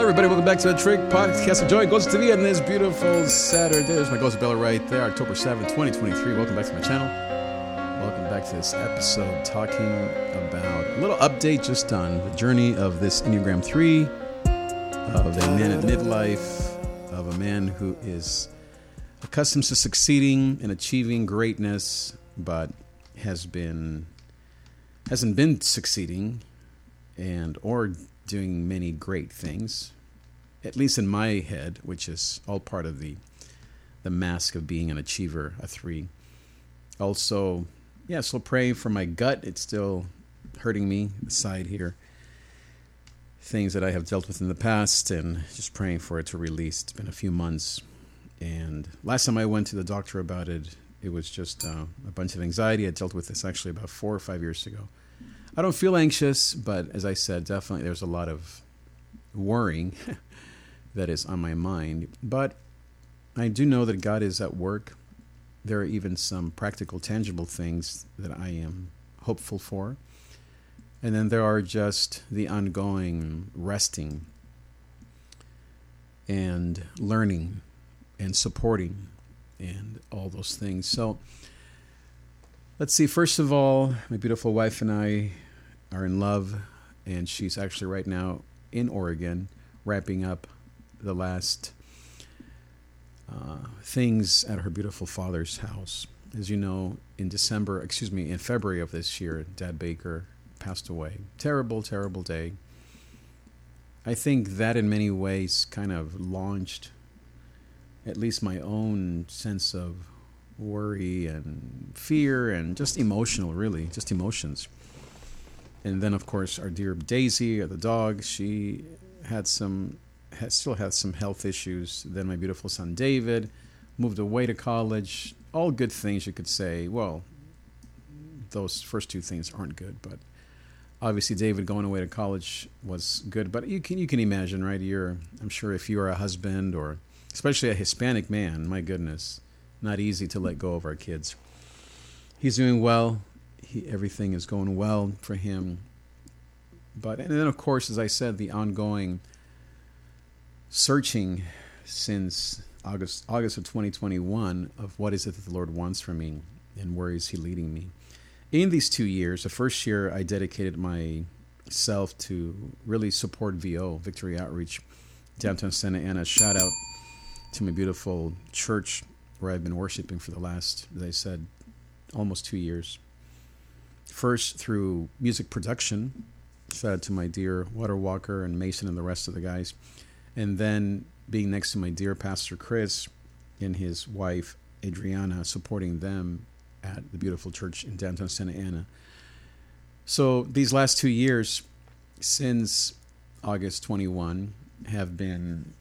Hello, everybody. Welcome back to the Trig Podcast. Joy goes to the end this beautiful Saturday. There's my Ghost Bella right there, October 7th, 2023. Welcome back to my channel. Welcome back to this episode talking about a little update just on the journey of this Enneagram 3 of a man at midlife, of a man who is accustomed to succeeding and achieving greatness, but has been hasn't been succeeding and or doing many great things at least in my head which is all part of the the mask of being an achiever a 3 also yeah so praying for my gut it's still hurting me the side here things that I have dealt with in the past and just praying for it to release it's been a few months and last time I went to the doctor about it it was just uh, a bunch of anxiety. I dealt with this actually about four or five years ago. I don't feel anxious, but as I said, definitely there's a lot of worrying that is on my mind. But I do know that God is at work. There are even some practical, tangible things that I am hopeful for. And then there are just the ongoing resting and learning and supporting and all those things. So let's see. First of all, my beautiful wife and I are in love, and she's actually right now in Oregon wrapping up the last uh, things at her beautiful father's house. As you know, in December, excuse me, in February of this year, Dad Baker passed away. Terrible, terrible day. I think that in many ways kind of launched at least my own sense of worry and fear and just emotional, really, just emotions. And then, of course, our dear Daisy, the dog, she had some, still has some health issues. Then my beautiful son David moved away to college. All good things, you could say. Well, those first two things aren't good, but obviously David going away to college was good. But you can you can imagine, right? You're I'm sure if you are a husband or especially a Hispanic man. My goodness, not easy to let go of our kids. He's doing well. He, everything is going well for him. But and then, of course, as I said, the ongoing searching since August August of 2021 of what is it that the Lord wants from me and where is He leading me. In these two years, the first year I dedicated myself to really support VO Victory Outreach downtown Santa Ana. Shout out to my beautiful church where I've been worshiping for the last, as I said, almost two years. First through music production, shout out to my dear Water Walker and Mason and the rest of the guys, and then being next to my dear Pastor Chris and his wife Adriana, supporting them at the beautiful church in downtown Santa Ana. So these last two years, since August 21, have been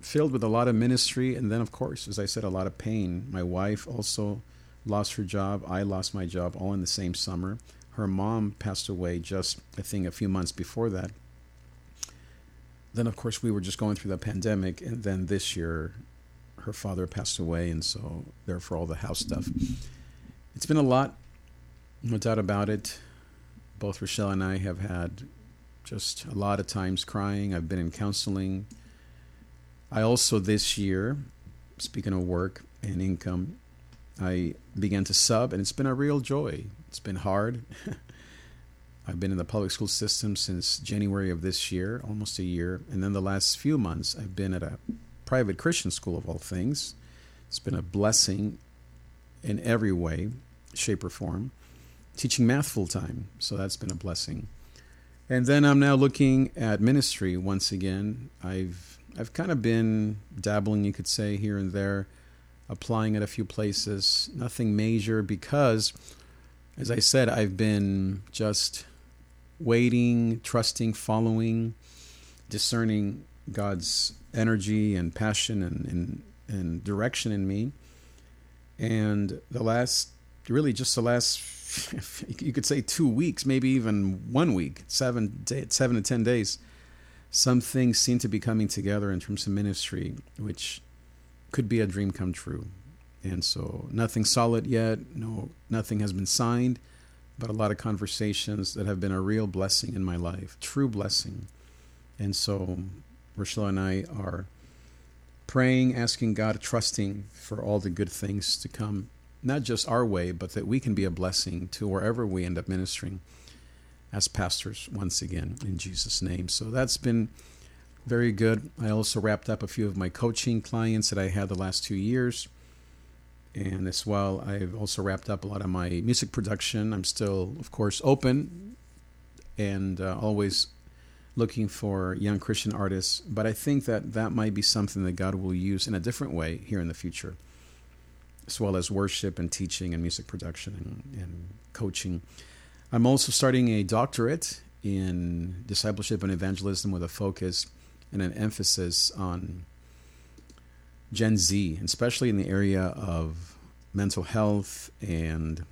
filled with a lot of ministry and then of course as i said a lot of pain. My wife also lost her job i lost my job all in the same summer. Her mom passed away just i think a few months before that. Then of course we were just going through the pandemic and then this year her father passed away and so therefore all the house stuff. It's been a lot no doubt about it. Both rochelle and i have had just a lot of times crying. I've been in counseling. I also this year, speaking of work and income, I began to sub, and it's been a real joy. It's been hard. I've been in the public school system since January of this year, almost a year. And then the last few months, I've been at a private Christian school of all things. It's been a blessing in every way, shape, or form. Teaching math full time, so that's been a blessing. And then I'm now looking at ministry once again. I've I've kind of been dabbling, you could say, here and there, applying at a few places. Nothing major because, as I said, I've been just waiting, trusting, following, discerning God's energy and passion and, and, and direction in me. And the last, really just the last, you could say two weeks, maybe even one week, seven, day, seven to 10 days some things seem to be coming together in terms of ministry, which could be a dream come true. And so nothing solid yet, no nothing has been signed, but a lot of conversations that have been a real blessing in my life, true blessing. And so Rochelle and I are praying, asking God, trusting for all the good things to come, not just our way, but that we can be a blessing to wherever we end up ministering as pastors once again in Jesus' name. So that's been very good. I also wrapped up a few of my coaching clients that I had the last two years. And as well, I've also wrapped up a lot of my music production. I'm still, of course, open and uh, always looking for young Christian artists. But I think that that might be something that God will use in a different way here in the future, as well as worship and teaching and music production and, and coaching. I'm also starting a doctorate in discipleship and evangelism with a focus and an emphasis on Gen Z, especially in the area of mental health and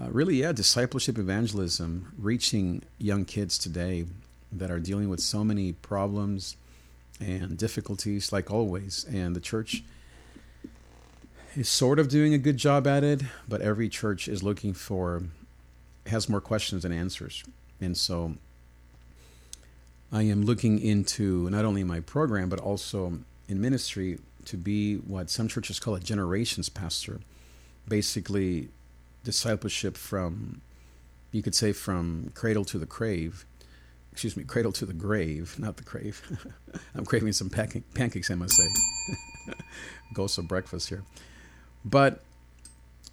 uh, really, yeah, discipleship evangelism, reaching young kids today that are dealing with so many problems and difficulties, like always. And the church is sort of doing a good job at it, but every church is looking for, has more questions than answers. And so I am looking into not only my program, but also in ministry to be what some churches call a generations pastor. Basically, discipleship from, you could say, from cradle to the grave. Excuse me, cradle to the grave, not the crave. I'm craving some pancakes, I must say. Ghosts of breakfast here. But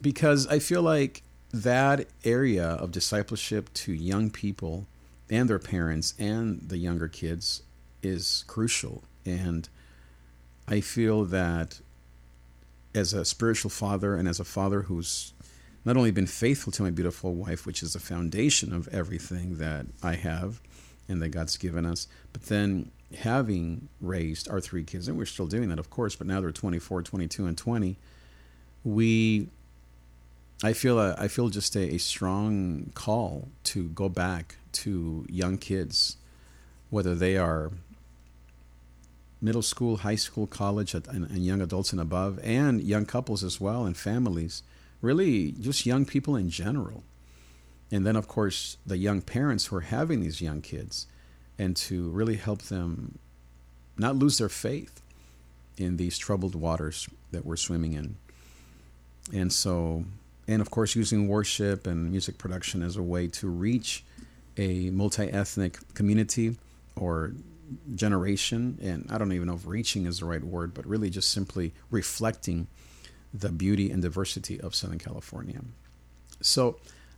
because I feel like that area of discipleship to young people and their parents and the younger kids is crucial. And I feel that as a spiritual father and as a father who's not only been faithful to my beautiful wife, which is the foundation of everything that I have and that God's given us, but then having raised our three kids, and we're still doing that, of course, but now they're 24, 22, and 20, we I feel a, I feel just a, a, strong call to go back to young kids, whether they are middle school, high school, college, and, and young adults and above, and young couples as well, and families. Really, just young people in general. And then, of course, the young parents who are having these young kids, and to really help them not lose their faith in these troubled waters that we're swimming in. And so, and of course, using worship and music production as a way to reach a multi ethnic community or generation, and I don't even know if reaching is the right word, but really just simply reflecting the beauty and diversity of Southern California. So,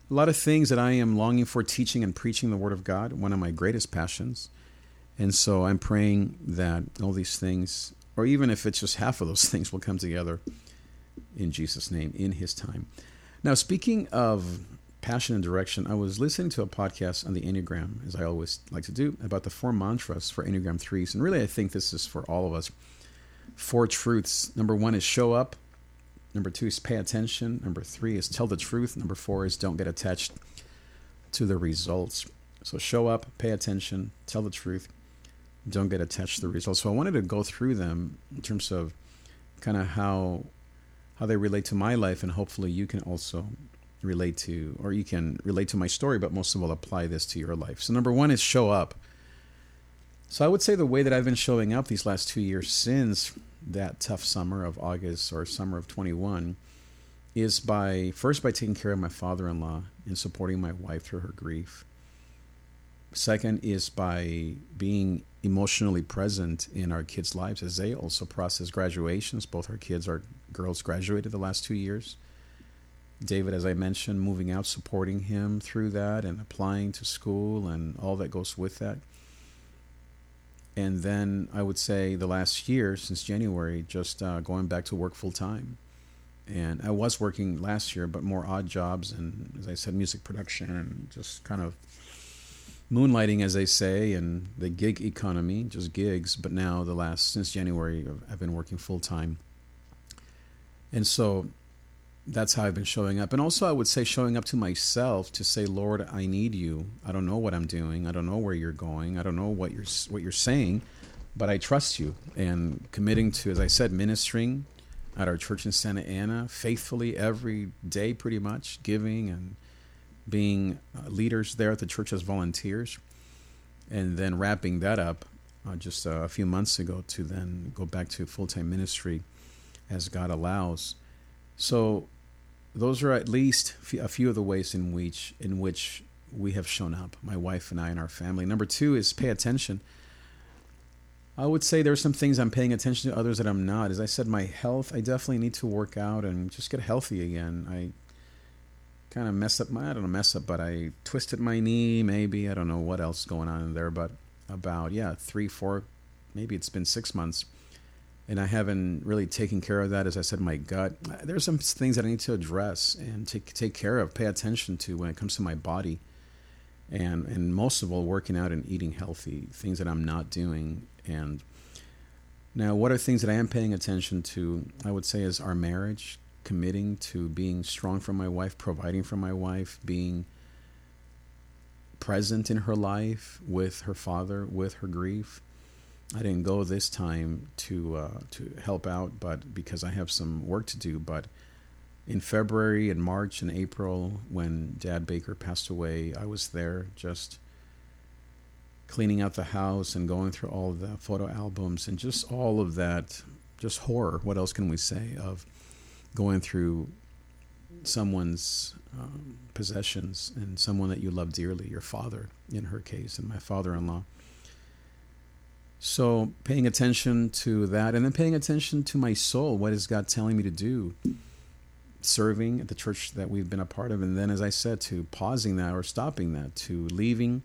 a lot of things that I am longing for teaching and preaching the Word of God, one of my greatest passions. And so I'm praying that all these things, or even if it's just half of those things, will come together in Jesus' name, in His time. Now, speaking of passion and direction, I was listening to a podcast on the Enneagram, as I always like to do, about the four mantras for Enneagram 3s. And really, I think this is for all of us. Four truths. Number one is show up. Number two is pay attention. Number three is tell the truth. Number four is don't get attached to the results. So show up, pay attention, tell the truth, don't get attached to the results. So I wanted to go through them in terms of kind of how how they relate to my life, and hopefully you can also relate to, or you can relate to my story, but most of all, apply this to your life. So, number one is show up. So, I would say the way that I've been showing up these last two years since that tough summer of August or summer of 21 is by first by taking care of my father in law and supporting my wife through her grief. Second is by being emotionally present in our kids' lives as they also process graduations. Both our kids are girls graduated the last two years. David, as I mentioned, moving out, supporting him through that and applying to school and all that goes with that. And then I would say the last year, since January, just uh, going back to work full time. And I was working last year, but more odd jobs and, as I said, music production and just kind of moonlighting, as they say, and the gig economy, just gigs. But now, the last, since January, I've been working full time and so that's how I've been showing up. And also, I would say showing up to myself to say, Lord, I need you. I don't know what I'm doing. I don't know where you're going. I don't know what you're what you're saying, but I trust you. And committing to, as I said, ministering at our church in Santa Ana faithfully every day, pretty much, giving and being uh, leaders there at the church as volunteers, and then wrapping that up uh, just a few months ago to then go back to full time ministry as God allows. So those are at least a few of the ways in which in which we have shown up, my wife and I and our family. Number two is pay attention. I would say there's some things I'm paying attention to, others that I'm not. As I said, my health, I definitely need to work out and just get healthy again. I kind of messed up my, I don't know, mess up, but I twisted my knee, maybe. I don't know what else going on in there, but about, yeah, three, four, maybe it's been six months. And I haven't really taken care of that. As I said, my gut. There's some things that I need to address and take, take care of, pay attention to when it comes to my body. And, and most of all, working out and eating healthy, things that I'm not doing and now, what are things that I am paying attention to? I would say is our marriage, committing to being strong for my wife, providing for my wife, being present in her life with her father, with her grief. I didn't go this time to uh, to help out, but because I have some work to do. But in February and March and April, when Dad Baker passed away, I was there just cleaning out the house and going through all the photo albums and just all of that, just horror. What else can we say of going through someone's um, possessions and someone that you love dearly, your father in her case, and my father in law. So, paying attention to that and then paying attention to my soul. What is God telling me to do? Serving at the church that we've been a part of. And then, as I said, to pausing that or stopping that, to leaving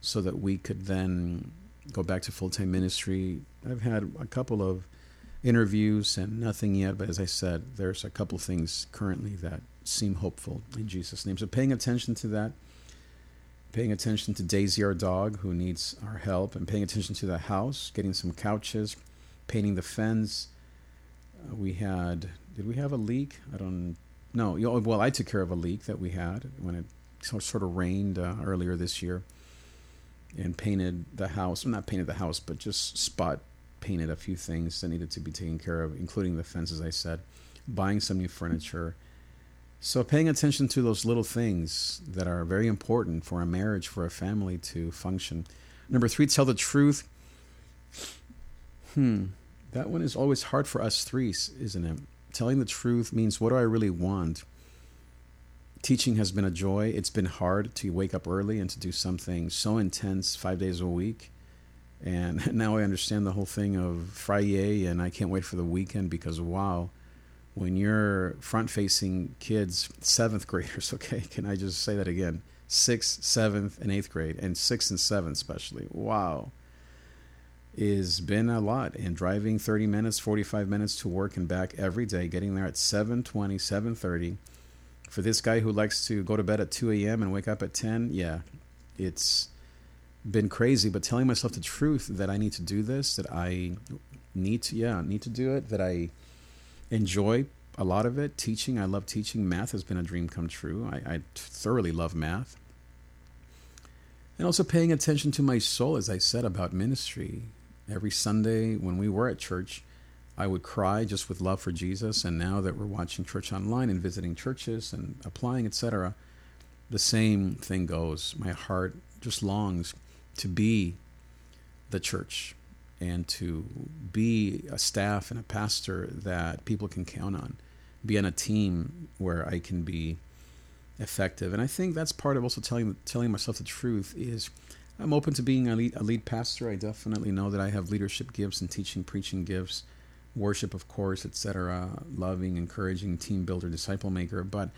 so that we could then go back to full time ministry. I've had a couple of interviews and nothing yet, but as I said, there's a couple things currently that seem hopeful in Jesus' name. So paying attention to that, paying attention to Daisy, our dog, who needs our help, and paying attention to the house, getting some couches, painting the fence. Uh, we had, did we have a leak? I don't know. Well, I took care of a leak that we had when it sort of rained uh, earlier this year and painted the house. Well, not painted the house, but just spot painted a few things that needed to be taken care of, including the fence, as I said, buying some new furniture. So, paying attention to those little things that are very important for a marriage, for a family to function. Number three, tell the truth. Hmm, that one is always hard for us three, isn't it? Telling the truth means what do I really want? teaching has been a joy. It's been hard to wake up early and to do something so intense five days a week. And now I understand the whole thing of Friday, and I can't wait for the weekend because wow, when you're front facing kids, seventh graders, okay, can I just say that again? Sixth, seventh, and eighth grade, and sixth and seventh, especially. Wow. Is been a lot and driving 30 minutes 45 minutes to work and back every day getting there at 7:20 7:30 for this guy who likes to go to bed at 2 a.m. and wake up at 10, yeah, it's been crazy. But telling myself the truth that I need to do this, that I need to, yeah, need to do it, that I enjoy a lot of it. Teaching, I love teaching. Math has been a dream come true. I, I thoroughly love math. And also paying attention to my soul, as I said about ministry. Every Sunday when we were at church, I would cry just with love for Jesus. And now that we're watching church online and visiting churches and applying, etc., the same thing goes. My heart just longs to be the church and to be a staff and a pastor that people can count on, be on a team where I can be effective. And I think that's part of also telling telling myself the truth is I'm open to being a lead, a lead pastor. I definitely know that I have leadership gifts and teaching, preaching gifts worship, of course, etc., loving, encouraging, team builder, disciple maker. But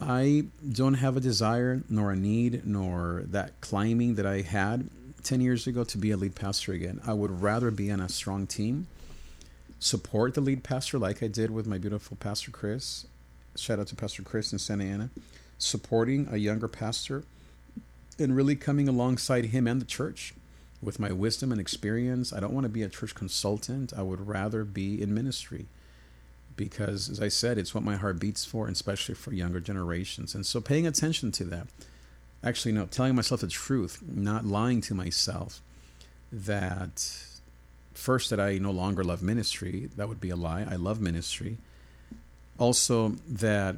I don't have a desire, nor a need, nor that climbing that I had 10 years ago to be a lead pastor again. I would rather be on a strong team, support the lead pastor like I did with my beautiful Pastor Chris. Shout out to Pastor Chris in Santa Ana, supporting a younger pastor and really coming alongside him and the church with my wisdom and experience. I don't want to be a church consultant. I would rather be in ministry because, as I said, it's what my heart beats for, and especially for younger generations. And so paying attention to that, actually, no, telling myself the truth, not lying to myself that first, that I no longer love ministry. That would be a lie. I love ministry. Also, that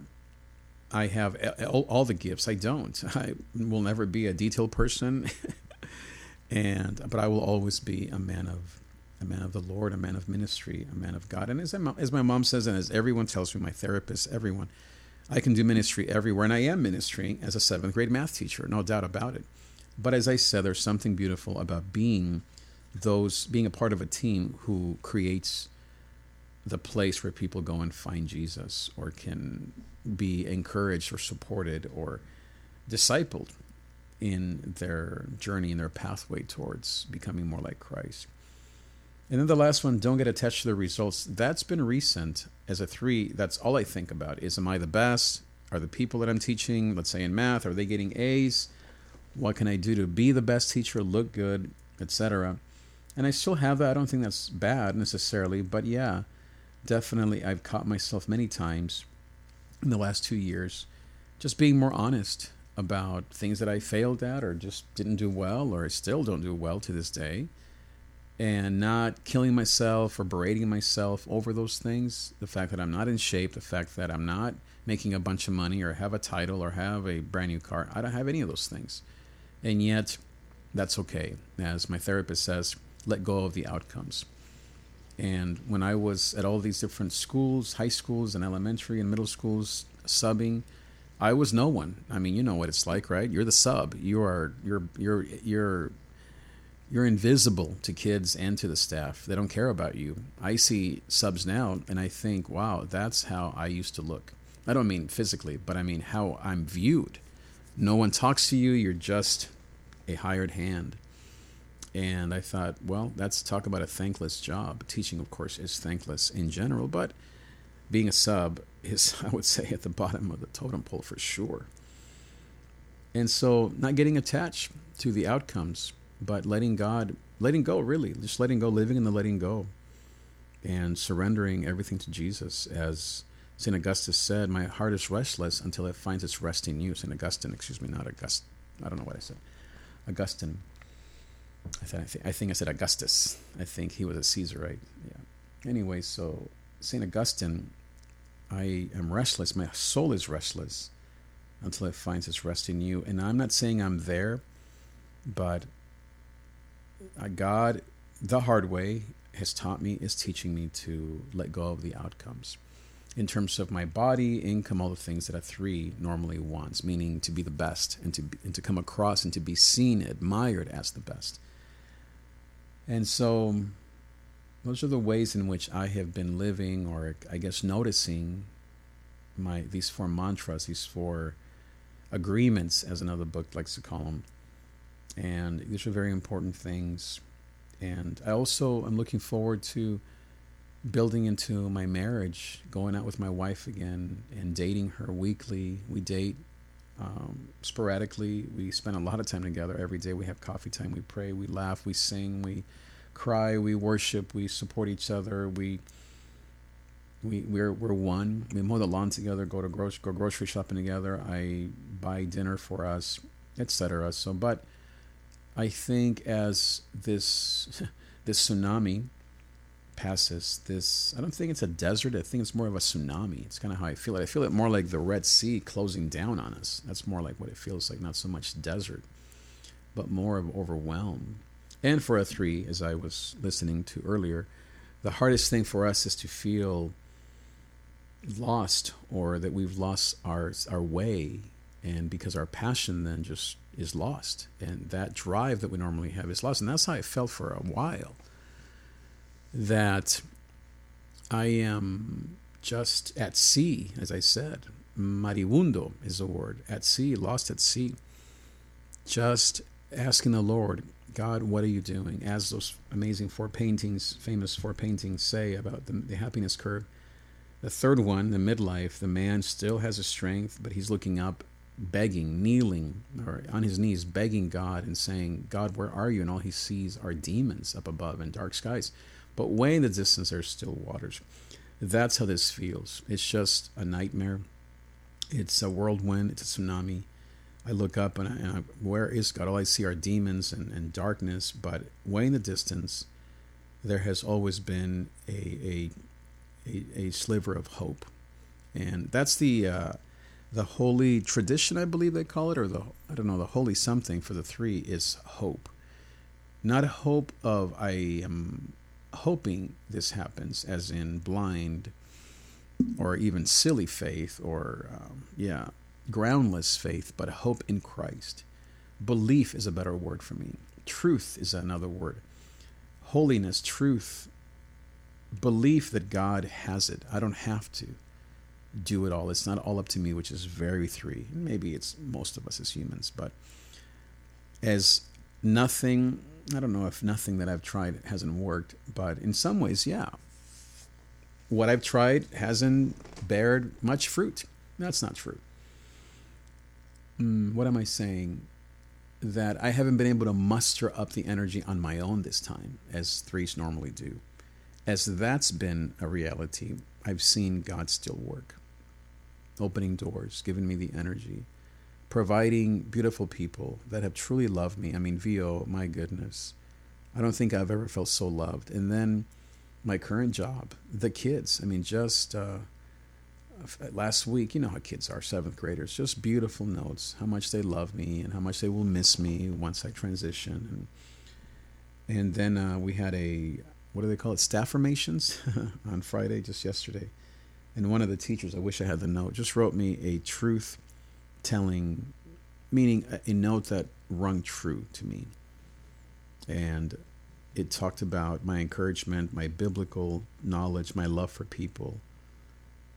I have all, the gifts. I don't. I will never be a detail person. and but I will always be a man of a man of the Lord, a man of ministry, a man of God. And as, as my mom says, and as everyone tells me, my therapist, everyone, I can do ministry everywhere, and I am ministering as a seventh grade math teacher, no doubt about it. But as I said, there's something beautiful about being those being a part of a team who creates the place where people go and find Jesus or can be encouraged or supported or discipled in their journey and their pathway towards becoming more like Christ. And then the last one, don't get attached to the results. That's been recent as a three. That's all I think about is am I the best? Are the people that I'm teaching, let's say in math, are they getting A's? What can I do to be the best teacher, look good, etc. And I still have that. I don't think that's bad necessarily, but yeah, definitely I've caught myself many times in the last two years just being more honest about things that I failed at or just didn't do well or I still don't do well to this day and not killing myself or berating myself over those things. The fact that I'm not in shape, the fact that I'm not making a bunch of money or have a title or have a brand new car. I don't have any of those things. And yet, that's okay. As my therapist says, let go of the outcomes. And when I was at all these different schools, high schools and elementary and middle schools, subbing, I was no one. I mean, you know what it's like, right? You're the sub. You are you're you're you're you're invisible to kids and to the staff. They don't care about you. I see subs now and I think, wow, that's how I used to look. I don't mean physically, but I mean how I'm viewed. No one talks to you, you're just a hired hand. And I thought, well, that's talk about a thankless job. Teaching, of course, is thankless in general, but being a sub is, I would say, at the bottom of the totem pole for sure. And so, not getting attached to the outcomes, but letting God, letting go, really, just letting go, living in the letting go, and surrendering everything to Jesus. As St. Augustus said, My heart is restless until it finds its rest in you. St. Augustine, excuse me, not August. I don't know what I said. Augustine. I, thought, I, think, I think I said Augustus. I think he was a Caesarite. Yeah. Anyway, so St. Augustine, I am restless. My soul is restless until it finds its rest in you. And I'm not saying I'm there, but God, the hard way, has taught me, is teaching me to let go of the outcomes in terms of my body, income, all the things that a three normally wants, meaning to be the best and to, be, and to come across and to be seen, admired as the best. And so those are the ways in which I have been living, or I guess noticing my these four mantras, these four agreements, as another book likes to call them, and these are very important things. And I also am looking forward to building into my marriage, going out with my wife again, and dating her weekly. We date um, sporadically. We spend a lot of time together every day. We have coffee time. We pray. We laugh. We sing. We cry. We worship. We support each other. We we we're we're one. We mow the lawn together. Go to grocery go grocery shopping together. I buy dinner for us, etc. So, but I think as this this tsunami passes, this I don't think it's a desert. I think it's more of a tsunami. It's kind of how I feel it. I feel it more like the Red Sea closing down on us. That's more like what it feels like. Not so much desert, but more of overwhelm. And for a three, as I was listening to earlier, the hardest thing for us is to feel lost or that we've lost our our way and because our passion then just is lost and that drive that we normally have is lost. And that's how i felt for a while that i am just at sea as i said. Moribundo is the word at sea lost at sea. Just asking the lord god what are you doing? As those amazing four paintings famous four paintings say about the, the happiness curve the third one the midlife the man still has a strength but he's looking up begging, kneeling, or on his knees, begging God and saying, God, where are you? And all he sees are demons up above and dark skies. But way in the distance, there's still waters. That's how this feels. It's just a nightmare. It's a whirlwind. It's a tsunami. I look up and, I, and I, where is God? All I see are demons and, and darkness. But way in the distance, there has always been a, a, a, a sliver of hope. And that's the uh, the holy tradition, I believe they call it, or the I don't know, the holy something for the three is hope. not a hope of I am hoping this happens, as in blind or even silly faith or, um, yeah, groundless faith, but hope in Christ. Belief is a better word for me. Truth is another word. Holiness, truth, belief that God has it. I don't have to do it all. It's not all up to me, which is very three. Maybe it's most of us as humans, but as nothing, I don't know if nothing that I've tried hasn't worked, but in some ways, yeah. What I've tried hasn't bared much fruit. That's not true. Mm, what am I saying? That I haven't been able to muster up the energy on my own this time, as threes normally do. As that's been a reality, I've seen God still work, opening doors, giving me the energy, providing beautiful people that have truly loved me. I mean, VO, my goodness, I don't think I've ever felt so loved. And then my current job, the kids. I mean, just uh, last week, you know how kids are, seventh graders, just beautiful notes, how much they love me and how much they will miss me once I transition. And, and then uh, we had a, what do they call it, staff formations on Friday, just yesterday. And one of the teachers, I wish I had the note, just wrote me a truth telling, meaning a, a note that rung true to me. And it talked about my encouragement, my biblical knowledge, my love for people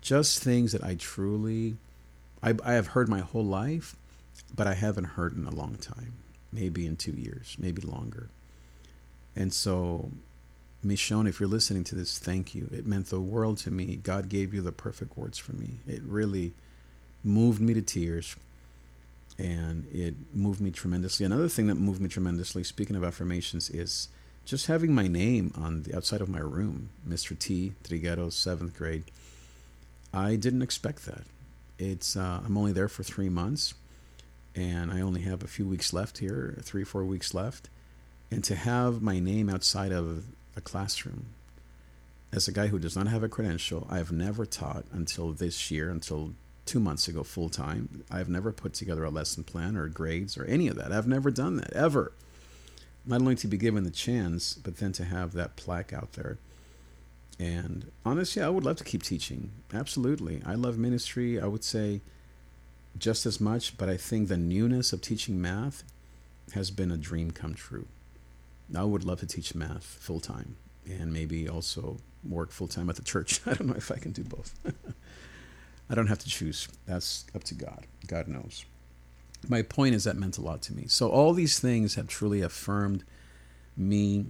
just things that I truly, I, I have heard my whole life, but I haven't heard in a long time, maybe in two years, maybe longer. And so, Michonne, if you're listening to this, thank you. It meant the world to me. God gave you the perfect words for me. It really moved me to tears and it moved me tremendously. Another thing that moved me tremendously, speaking of affirmations, is just having my name on the outside of my room, Mr. T. Trigueros, seventh grade. I didn't expect that. It's uh, I'm only there for three months, and I only have a few weeks left here, three four weeks left, and to have my name outside of a classroom. As a guy who does not have a credential, I have never taught until this year, until two months ago, full time. I've never put together a lesson plan or grades or any of that. I've never done that ever. Not only to be given the chance, but then to have that plaque out there and honestly, I would love to keep teaching. Absolutely. I love ministry, I would say just as much, but I think the newness of teaching math has been a dream come true. I would love to teach math full time and maybe also work full time at the church. I don't know if I can do both. I don't have to choose. That's up to God. God knows. My point is that meant a lot to me. So all these things have truly affirmed me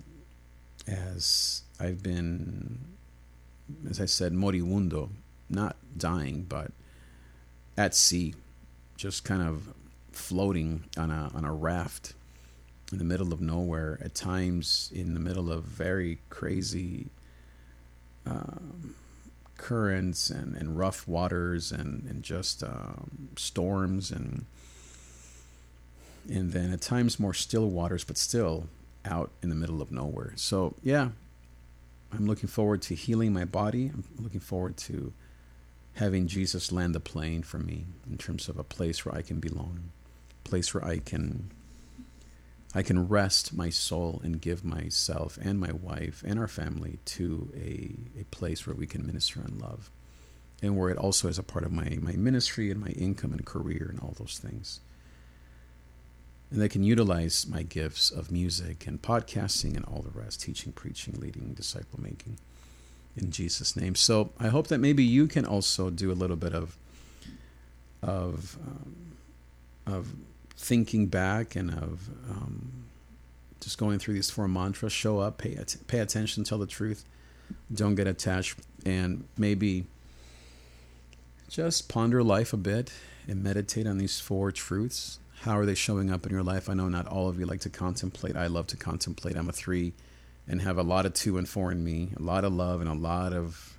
as I've been as I said, moribundo, not dying, but at sea, just kind of floating on a on a raft in the middle of nowhere. At times, in the middle of very crazy um, currents and, and rough waters and and just um, storms and and then at times more still waters, but still out in the middle of nowhere. So yeah, I'm looking forward to healing my body. I'm looking forward to having Jesus land the plane for me in terms of a place where I can belong, place where I can I can rest my soul and give myself and my wife and our family to a, a place where we can minister and love. And where it also is a part of my, my ministry and my income and career and all those things. And they can utilize my gifts of music and podcasting and all the rest teaching preaching leading disciple making. In jesus name. So i hope that maybe you can also do a little bit of of um, of thinking back and of um, just going through these four mantras show up pay, pay attention tell the truth don't get attached and maybe just ponder life a bit and meditate on these four truths how are they showing up in your life? I know not all of you like to contemplate. I love to contemplate. I'm a three and have a lot of two and four in me, a lot of love and a lot of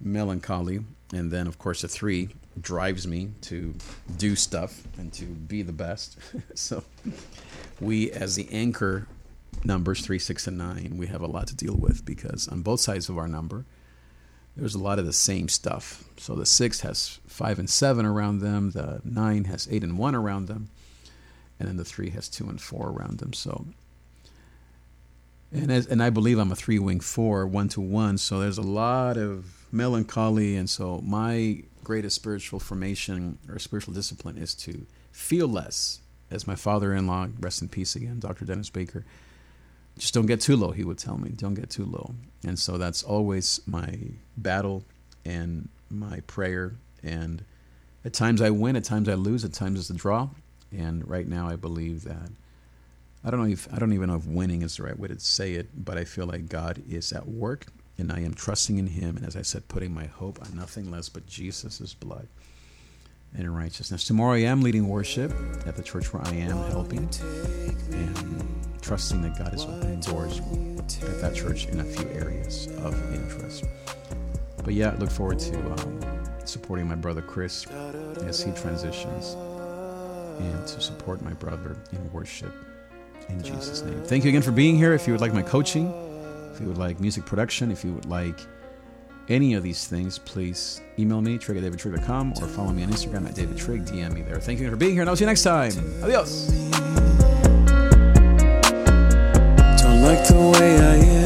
melancholy. And then, of course, a three drives me to do stuff and to be the best. so, we, as the anchor numbers three, six, and nine, we have a lot to deal with because on both sides of our number, there's a lot of the same stuff. So the six has five and seven around them, the nine has eight and one around them, and then the three has two and four around them. So And as, and I believe I'm a three wing four, one to one. So there's a lot of melancholy, and so my greatest spiritual formation or spiritual discipline is to feel less. As my father-in-law, rest in peace again, Dr. Dennis Baker, just don't get too low. He would tell me, don't get too low. And so that's always my battle and my prayer. And at times I win, at times I lose, at times it's a draw. And right now I believe that I don't know if I don't even know if winning is the right way to say it, but I feel like God is at work and I am trusting in him and as I said putting my hope on nothing less but Jesus' blood and righteousness. Tomorrow I am leading worship at the church where I am helping and trusting that God is opening doors at that church in a few areas of interest. But yeah, I look forward to um, supporting my brother Chris as he transitions and to support my brother in worship in Jesus' name. Thank you again for being here. If you would like my coaching, if you would like music production, if you would like any of these things, please email me, trig at or follow me on Instagram at davidtrig. DM me there. Thank you again for being here, and I'll see you next time. Adios. Don't like the way I